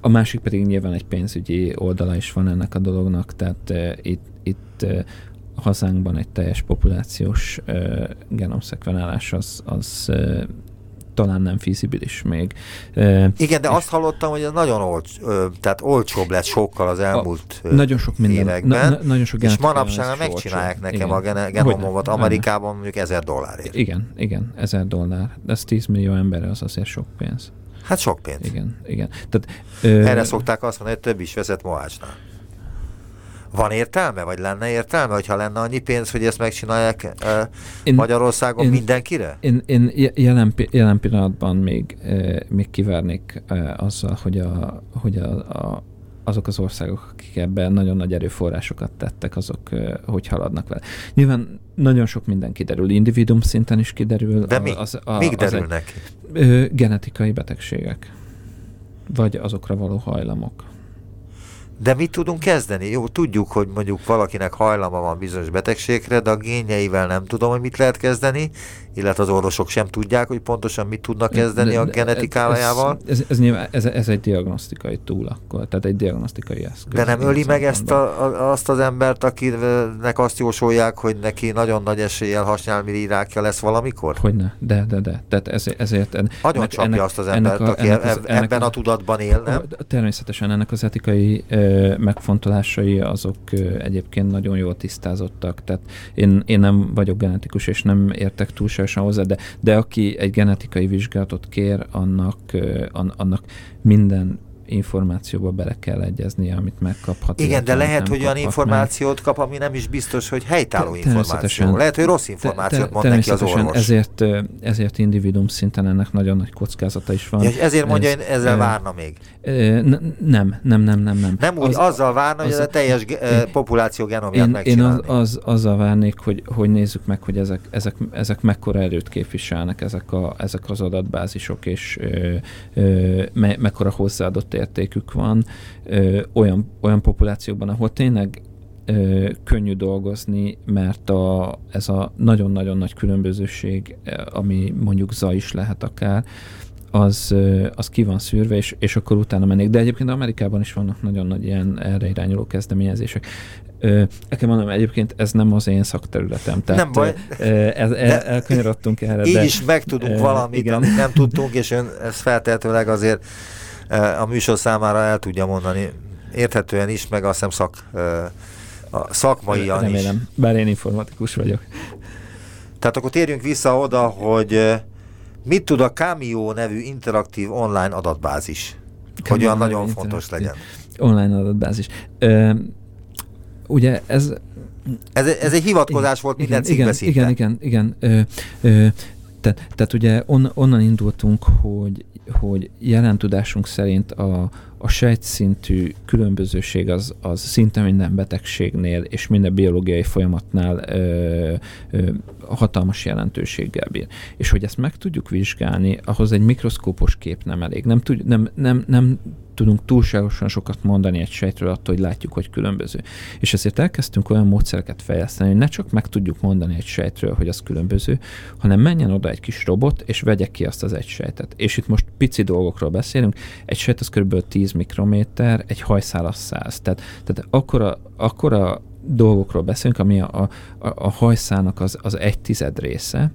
A másik pedig nyilván egy pénzügyi oldala is van ennek a dolognak, tehát itt, itt hazánkban egy teljes populációs ö, genomszekvenálás az, az ö, talán nem fizibilis még. Igen, de azt hallottam, hogy ez nagyon olcs, tehát olcsóbb lett sokkal az elmúlt a, nagyon sok minden, években, na, nagyon sok és manapság megcsinálják olcsó. nekem igen. a genomomat Amerikában mondjuk ezer dollárért. Igen, igen, ezer dollár. De ez 10 millió ember, az azért sok pénz. Hát sok pénz. Igen, igen. Tehát, ö... Erre szokták azt mondani, hogy több is vezet Mohácsnál. Van értelme, vagy lenne értelme, hogyha lenne annyi pénz, hogy ezt megcsinálják uh, én, Magyarországon én, mindenkire? Én, én jelen, jelen pillanatban még, uh, még kivárnék uh, azzal, hogy, a, hogy a, a, azok az országok, akik ebben nagyon nagy erőforrásokat tettek, azok uh, hogy haladnak vele. Nyilván nagyon sok minden kiderül, individuum szinten is kiderül. De mi? Az, a, Mik derülnek? Az egy, uh, genetikai betegségek, vagy azokra való hajlamok. De mit tudunk kezdeni? Jó, tudjuk, hogy mondjuk valakinek hajlama van bizonyos betegségre, de a génjeivel nem tudom, hogy mit lehet kezdeni, illetve az orvosok sem tudják, hogy pontosan mit tudnak kezdeni de, de, a genetikájával. Ez, ez, ez, nyilván, ez, ez egy diagnosztikai túl akkor, tehát egy diagnosztikai eszköz. De nem öli meg ezt a, a, azt az embert, akinek azt jósolják, hogy neki nagyon nagy eséllyel hasnyálmiri rákja lesz valamikor? Hogyne, de, de, de. Tehát ez, ezért... En, nagyon csapja ennek, azt az embert, a, aki ennek az, ebben ennek a tudatban él, nem? Természetesen ennek az etikai ö, megfontolásai azok ö, egyébként nagyon jól tisztázottak. Tehát én, én nem vagyok genetikus, és nem értek túl túlságosan hozzá, de, de aki egy genetikai vizsgálatot kér, annak, annak minden információba bele kell egyeznie, amit megkaphat. Igen, de lehet, hogy olyan információt meg. kap, ami nem is biztos, hogy helytálló információ. Lehet, hogy rossz információt te, mond neki az orvos. Ezért, ezért individuum szinten ennek nagyon nagy kockázata is van. Ja, ezért mondja, Ez, ezzel e, várna még. Nem, nem, nem, nem, nem. Nem úgy az, azzal várna, az, hogy a teljes én, populáció genomját én, én az, az, azzal várnék, hogy, hogy nézzük meg, hogy ezek, ezek, ezek mekkora erőt képviselnek, ezek, a, ezek az adatbázisok, és ö, ö, me, mekkora hozzáadott értékük van ö, olyan, olyan populációkban, ahol tényleg ö, könnyű dolgozni, mert a, ez a nagyon-nagyon nagy különbözőség, ami mondjuk zaj is lehet akár, az, az ki van szűrve, és, és akkor utána mennék. De egyébként Amerikában is vannak nagyon nagy ilyen erre irányuló kezdeményezések. El kell mondanom, egyébként ez nem az én szakterületem. Tehát, nem baj. Ez, el, elkanyarodtunk erre. Így de, is megtudunk valamit, igen. amit nem tudtunk, és ön ez feltehetőleg azért a műsor számára el tudja mondani. Érthetően is, meg azt hiszem szak, a szakmaian Remélem, is. bár én informatikus vagyok. Tehát akkor térjünk vissza oda, hogy mit tud a Cameo nevű interaktív online adatbázis? Cameo hogy olyan nagyon fontos legyen. Online adatbázis. Ö, ugye ez... Ez, ez egy hivatkozás igen, volt minden igen, igen, igen, igen, igen. Ö, ö, tehát, tehát ugye on, onnan indultunk, hogy hogy jelen tudásunk szerint a, a sejtszintű különbözőség az, az szinte minden betegségnél és minden biológiai folyamatnál ö, ö, hatalmas jelentőséggel bír. És hogy ezt meg tudjuk vizsgálni, ahhoz egy mikroszkópos kép nem elég. Nem, tud, nem, nem, nem tudunk túlságosan sokat mondani egy sejtről attól, hogy látjuk, hogy különböző. És ezért elkezdtünk olyan módszereket fejleszteni, hogy ne csak meg tudjuk mondani egy sejtről, hogy az különböző, hanem menjen oda egy kis robot, és vegye ki azt az egy sejtet. És itt most pici dolgokról beszélünk. Egy sejt az kb. 10 mikrométer, egy hajszál az 100. Tehát, tehát akkora, akkora dolgokról beszélünk, ami a, a, a hajszának az, az egy tized része,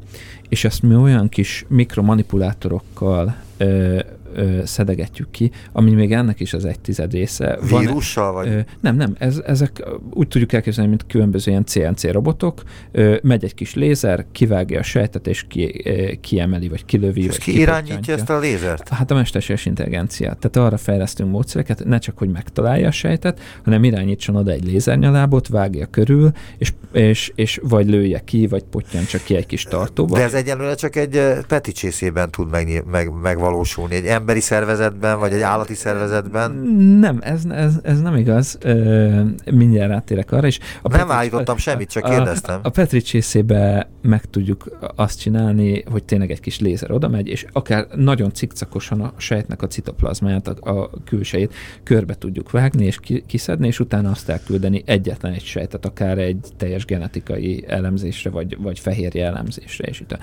és ezt mi olyan kis mikromanipulátorokkal ö, ö, szedegetjük ki, ami még ennek is az egy tized része. Vírussal vagy? Ö, nem, nem, ez, ezek úgy tudjuk elképzelni, mint különböző ilyen CNC robotok. Ö, megy egy kis lézer, kivágja a sejtet, és ki, ö, kiemeli, vagy kilövi. És vagy ki irányítja ezt a lézert? Hát a mesterséges intelligenciát. Tehát arra fejlesztünk módszereket, ne csak, hogy megtalálja a sejtet, hanem irányítson oda egy lézernyalábot, vágja körül, és, és, és vagy lője ki, vagy csak ki egy kis tartóba. De ez egyelőre csak egy peticsészében tud meg, meg, megvalósulni. Egy emberi szervezetben, vagy egy állati szervezetben? Nem, ez, ez, ez nem igaz. Ö, mindjárt áttérek arra is. A nem Petri, állítottam semmit, csak kérdeztem. A, a Petri csészébe meg tudjuk azt csinálni, hogy tényleg egy kis lézer oda megy, és akár nagyon cikcakosan a sejtnek a citoplazmáját, a, a külsejét körbe tudjuk vágni, és ki, kiszedni, és utána azt elküldeni egyetlen egy sejtet, akár egy teljes genetikai elemzésre, vagy, vagy fehérje elemzésre, és itt.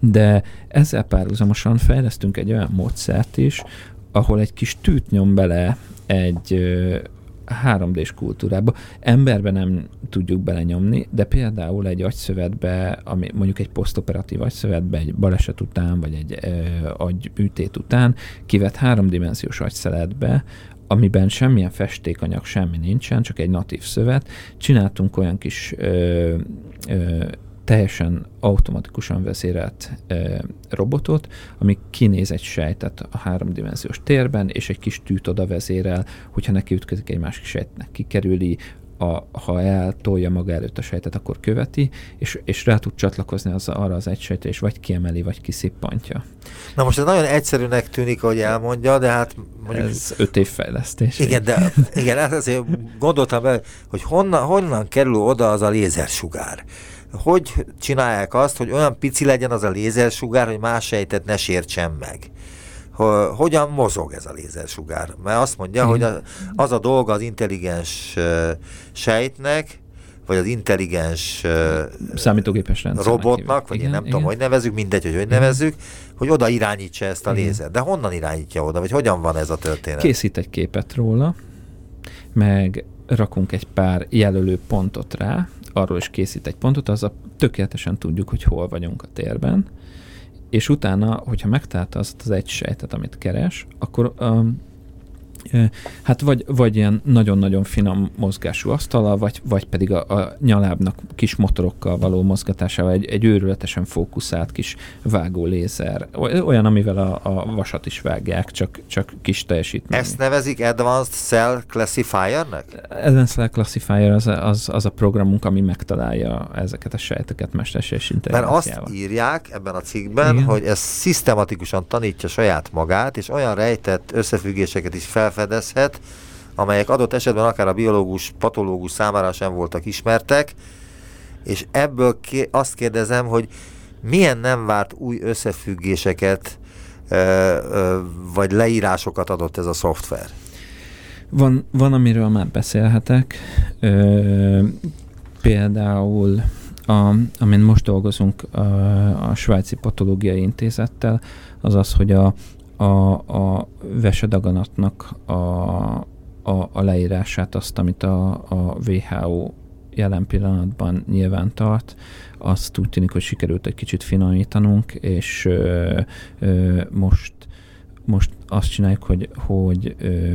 De ezzel párhuzamosan fejlesztünk egy olyan módszert is, ahol egy kis tűt nyom bele egy 3D-s kultúrába. Emberbe nem tudjuk belenyomni, de például egy agyszövetbe, ami mondjuk egy posztoperatív agyszövetbe, egy baleset után, vagy egy ö, agyműtét után kivett háromdimenziós agyszeletbe, amiben semmilyen festékanyag, semmi nincsen, csak egy natív szövet. Csináltunk olyan kis ö, ö, teljesen automatikusan vezérelt e, robotot, ami kinéz egy sejtet a háromdimenziós térben, és egy kis tűt oda vezérel, hogyha neki ütközik egy másik sejtnek, kikerüli, a, ha eltolja maga előtt a sejtet, akkor követi, és, és rá tud csatlakozni az, arra az egy sejtre, és vagy kiemeli, vagy kiszippantja. Na most ez nagyon egyszerűnek tűnik, hogy elmondja, de hát mondjuk... Ez öt év fejlesztés. Igen, de igen, hát azért gondoltam be, hogy honnan, honnan kerül oda az a lézersugár hogy csinálják azt, hogy olyan pici legyen az a lézersugár, hogy más sejtet ne sértsen meg? Hogyan mozog ez a lézersugár? Mert azt mondja, mm. hogy az a dolga az intelligens sejtnek, vagy az intelligens számítógépes robotnak, vagy igen, én nem igen. tudom, hogy nevezük, mindegy, hogy hogy nevezzük, hogy oda irányítsa ezt a lézer. De honnan irányítja oda, vagy hogyan van ez a történet? Készít egy képet róla, meg rakunk egy pár jelölő pontot rá, arról is készít egy pontot, az a tökéletesen tudjuk, hogy hol vagyunk a térben, és utána, hogyha megtalálta azt az egy sejtet, amit keres, akkor um, hát vagy, vagy ilyen nagyon-nagyon finom mozgású asztala, vagy, vagy pedig a, a nyalábnak kis motorokkal való mozgatásával egy, egy őrületesen fókuszált kis vágó lézer. Olyan, amivel a, a vasat is vágják, csak, csak kis teljesítmény. Ezt nevezik Advanced Cell Classifiernek? Advanced Cell Classifier az, az, az a programunk, ami megtalálja ezeket a sejteket mesterséges intelligenciával. Mert azt írják ebben a cikkben, Igen. hogy ez szisztematikusan tanítja saját magát, és olyan rejtett összefüggéseket is fel felfedezhet, amelyek adott esetben akár a biológus, patológus számára sem voltak ismertek, és ebből ké- azt kérdezem, hogy milyen nem várt új összefüggéseket ö, ö, vagy leírásokat adott ez a szoftver? Van, van amiről már beszélhetek. Ö, például, a, amin most dolgozunk a, a Svájci Patológiai Intézettel, az az, hogy a, a, a vesedaganatnak a, a, a leírását, azt, amit a, a WHO jelen pillanatban nyilván tart, azt úgy tűnik, hogy sikerült egy kicsit finomítanunk, és ö, ö, most, most azt csináljuk, hogy, hogy ö,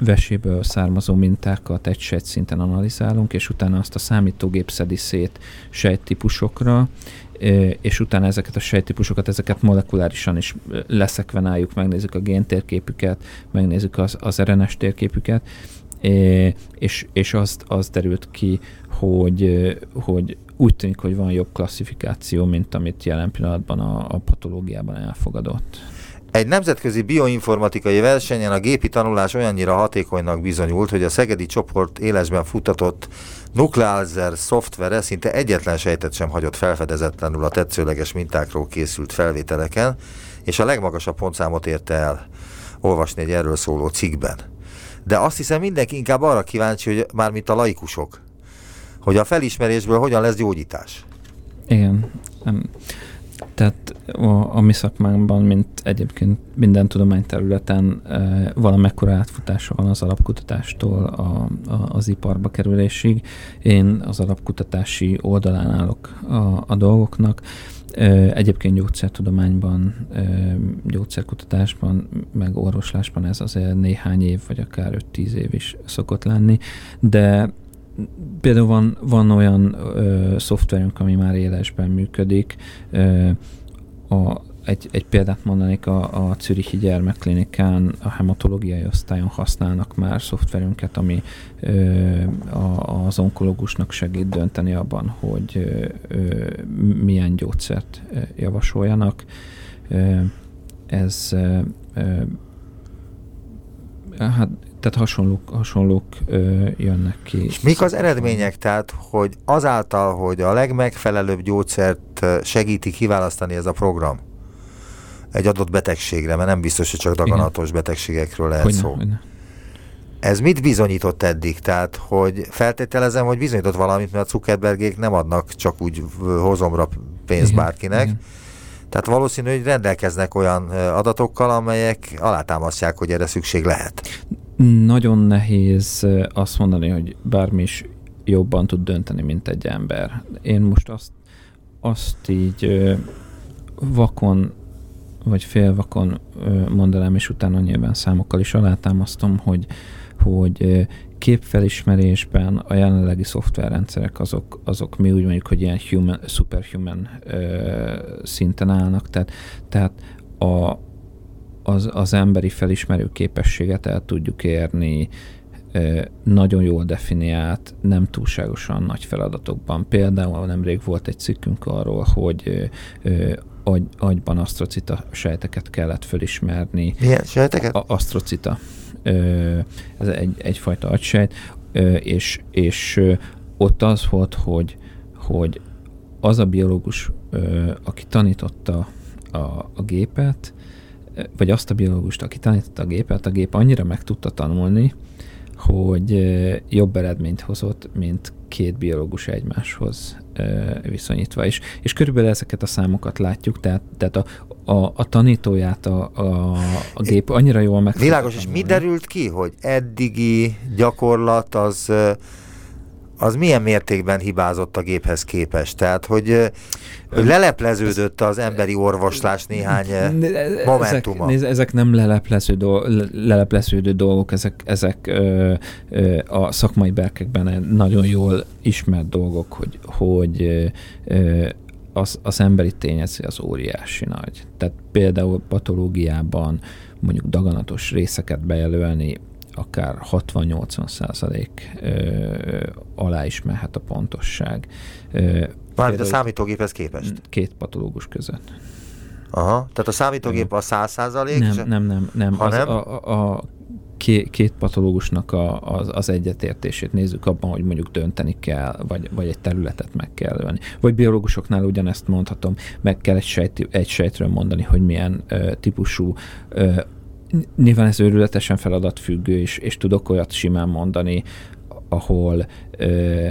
veséből származó mintákat egy sejtszinten analizálunk, és utána azt a számítógép szedi szét sejttípusokra, és utána ezeket a sejtípusokat, ezeket molekulárisan is leszekvenáljuk, megnézzük a géntérképüket, megnézzük az, az RNS térképüket, és, és azt, az derült ki, hogy, hogy úgy tűnik, hogy van jobb klasszifikáció, mint amit jelen pillanatban a, a patológiában elfogadott. Egy nemzetközi bioinformatikai versenyen a gépi tanulás olyannyira hatékonynak bizonyult, hogy a Szegedi csoport élesben futtatott Nuclealzer szoftvere szinte egyetlen sejtet sem hagyott felfedezetlenül a tetszőleges mintákról készült felvételeken, és a legmagasabb pontszámot érte el olvasni egy erről szóló cikkben. De azt hiszem mindenki inkább arra kíváncsi, hogy mármint a laikusok, hogy a felismerésből hogyan lesz gyógyítás. Igen. Tehát a, a mi szakmánkban, mint egyébként minden tudományterületen e, valamekkora átfutása van az alapkutatástól a, a, az iparba kerülésig. Én az alapkutatási oldalán állok a, a dolgoknak. E, egyébként gyógyszertudományban, e, gyógyszerkutatásban, meg orvoslásban ez azért néhány év, vagy akár 5-10 év is szokott lenni, de például van, van olyan ö, szoftverünk, ami már élesben működik. Ö, a, egy, egy példát mondanék, a, a Zürichi Gyermekklinikán a hematológiai osztályon használnak már szoftverünket, ami ö, a, az onkológusnak segít dönteni abban, hogy ö, milyen gyógyszert javasoljanak. Ö, ez ö, hát tehát hasonlók, hasonlók ö, jönnek ki. És mik az eredmények? Tehát, hogy azáltal, hogy a legmegfelelőbb gyógyszert segíti kiválasztani ez a program egy adott betegségre, mert nem biztos, hogy csak daganatos Igen. betegségekről lehet hogyne, szó. Hogyne. Ez mit bizonyított eddig? Tehát, hogy feltételezem, hogy bizonyított valamit, mert a Zuckerbergék nem adnak csak úgy hozomra pénzt Igen. bárkinek. Igen tehát valószínű, hogy rendelkeznek olyan adatokkal, amelyek alátámasztják, hogy erre szükség lehet. Nagyon nehéz azt mondani, hogy bármi is jobban tud dönteni, mint egy ember. Én most azt, azt így vakon vagy félvakon mondanám, és utána nyilván számokkal is alátámasztom, hogy, hogy képfelismerésben a jelenlegi szoftverrendszerek azok, azok mi úgy mondjuk, hogy ilyen human, superhuman ö, szinten állnak, tehát, tehát a, az, az emberi felismerő képességet el tudjuk érni nagyon jól definiált, nem túlságosan nagy feladatokban. Például nemrég volt egy cikkünk arról, hogy agy, agyban asztrocita sejteket kellett felismerni. Milyen sejteket? A, asztrocita. Ez egy, egyfajta agysejt, és, és ott az volt, hogy, hogy az a biológus, aki tanította a, a gépet, vagy azt a biológust, aki tanította a gépet, a gép annyira meg tudta tanulni, hogy jobb eredményt hozott, mint két biológus egymáshoz viszonyítva. És, és körülbelül ezeket a számokat látjuk, tehát, tehát a, a, a tanítóját a, a, a gép annyira jól meg. Világos, és mi derült ki, hogy eddigi gyakorlat az az milyen mértékben hibázott a géphez képest? Tehát, hogy, lelepleződött az emberi orvoslás néhány momentuma. Ezek, ezek nem leleplező lelepleződő dolgok, ezek, ezek ö, ö, a szakmai berkekben nagyon jól ismert dolgok, hogy, hogy ö, az, az emberi tényező az óriási nagy. Tehát például patológiában mondjuk daganatos részeket bejelölni, akár 60-80 százalék alá is mehet a pontosság. Mármint a számítógéphez képest? Két patológus között. Aha, tehát a számítógép a 100 százalék? Nem, nem, nem, nem. Az, a, a, két, két patológusnak a, az, az egyetértését nézzük abban, hogy mondjuk dönteni kell, vagy, vagy egy területet meg kell venni. Vagy biológusoknál ugyanezt mondhatom, meg kell egy, sejt, egy sejtről mondani, hogy milyen ö, típusú ö, Nyilván ez őrületesen feladatfüggő, és, és tudok olyat simán mondani, ahol ö,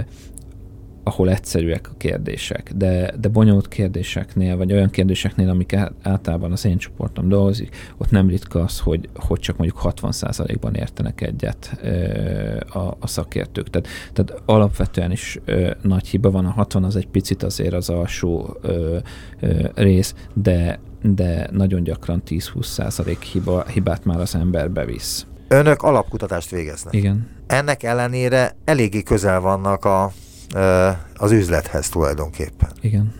ahol egyszerűek a kérdések, de, de bonyolult kérdéseknél, vagy olyan kérdéseknél, amik általában az én csoportom dolgozik, ott nem ritka az, hogy, hogy csak mondjuk 60%-ban értenek egyet ö, a, a szakértők. Tehát, tehát alapvetően is ö, nagy hiba van, a 60 az egy picit azért az alsó ö, ö, rész, de, de nagyon gyakran 10-20% hiba, hibát már az ember bevisz. Önök alapkutatást végeznek. Igen. Ennek ellenére eléggé közel vannak a az üzlethez tulajdonképpen. Igen.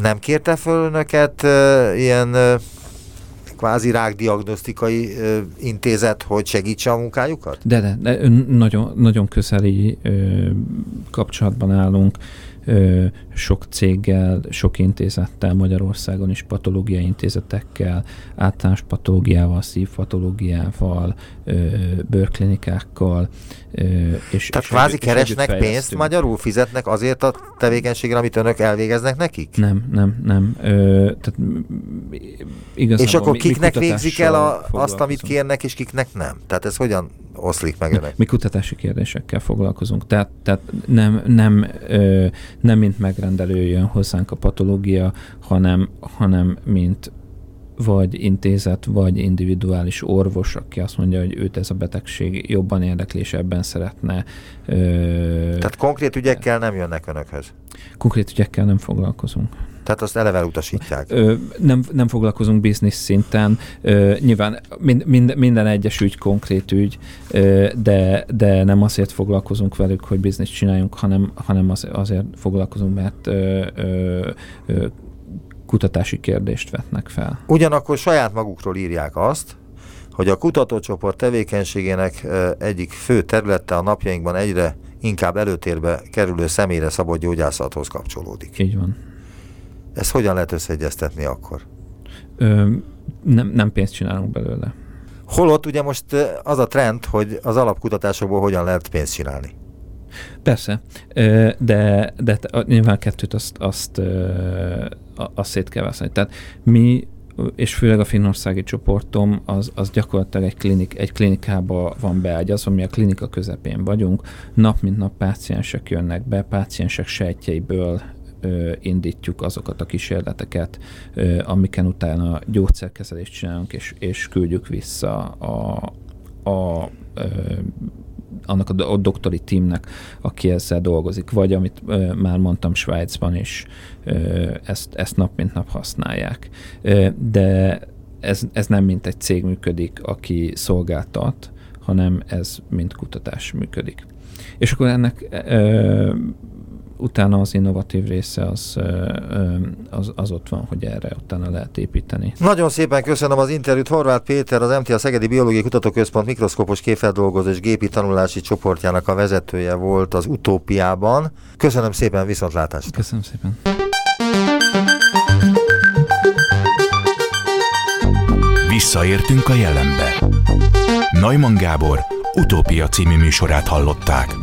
Nem kérte föl önöket ilyen kvázi rákdiagnosztikai intézet, hogy segítse a munkájukat? De, de, de nagyon, nagyon közeli kapcsolatban állunk sok céggel, sok intézettel Magyarországon is, patológiai intézetekkel, általános patológiával, szívpatológiával, bőrklinikákkal. És, Tehát kvázi keresnek pénzt, magyarul fizetnek azért a tevékenységre, amit önök elvégeznek nekik? Nem, nem, nem. Ö, tehát igazából és akkor mi, kiknek mi végzik el a, azt, amit kérnek, és kiknek nem? Tehát ez hogyan oszlik meg önök? Mi kutatási kérdésekkel foglalkozunk. Tehát, tehát nem, nem, ö, nem mint megrendelő jön hozzánk a patológia, hanem, hanem mint vagy intézet, vagy individuális orvos, aki azt mondja, hogy őt ez a betegség jobban érdekli, és ebben szeretne. Ö, Tehát konkrét ügyekkel nem jönnek önökhöz? Konkrét ügyekkel nem foglalkozunk. Tehát azt eleve utasítják. Ö, nem, nem foglalkozunk biznisz szinten. Ö, nyilván mind, mind, minden egyes ügy konkrét ügy, ö, de, de nem azért foglalkozunk velük, hogy biznisz csináljunk, hanem, hanem az, azért foglalkozunk, mert ö, ö, ö, kutatási kérdést vetnek fel. Ugyanakkor saját magukról írják azt, hogy a kutatócsoport tevékenységének egyik fő területe a napjainkban egyre inkább előtérbe kerülő személyre szabott gyógyászathoz kapcsolódik. Így van. Ezt hogyan lehet összeegyeztetni akkor? Ö, nem, nem pénzt csinálunk belőle. Holott ugye most az a trend, hogy az alapkutatásokból hogyan lehet pénzt csinálni. Persze, de, de nyilván kettőt azt, azt, azt szét kell veszni. Tehát mi és főleg a finnországi csoportom, az, az gyakorlatilag egy, klinik, egy klinikába van beágyazva, mi a klinika közepén vagyunk, nap mint nap páciensek jönnek be, páciensek sejtjeiből indítjuk azokat a kísérleteket, amiken utána gyógyszerkezelést csinálunk, és, és küldjük vissza a, a annak a, doktori teamnek, aki ezzel dolgozik, vagy amit ö, már mondtam Svájcban is, ö, ezt, ezt nap mint nap használják. Ö, de ez, ez nem mint egy cég működik, aki szolgáltat, hanem ez mint kutatás működik. És akkor ennek ö, utána az innovatív része az, az, az ott van, hogy erre utána lehet építeni. Nagyon szépen köszönöm az interjút. Horváth Péter, az MTA Szegedi Biológiai Kutatóközpont mikroszkópos képfeldolgozó és gépi tanulási csoportjának a vezetője volt az utópiában. Köszönöm szépen, viszontlátásra! Köszönöm szépen! Visszaértünk a jelenbe. Neumann Gábor utópia című műsorát hallották.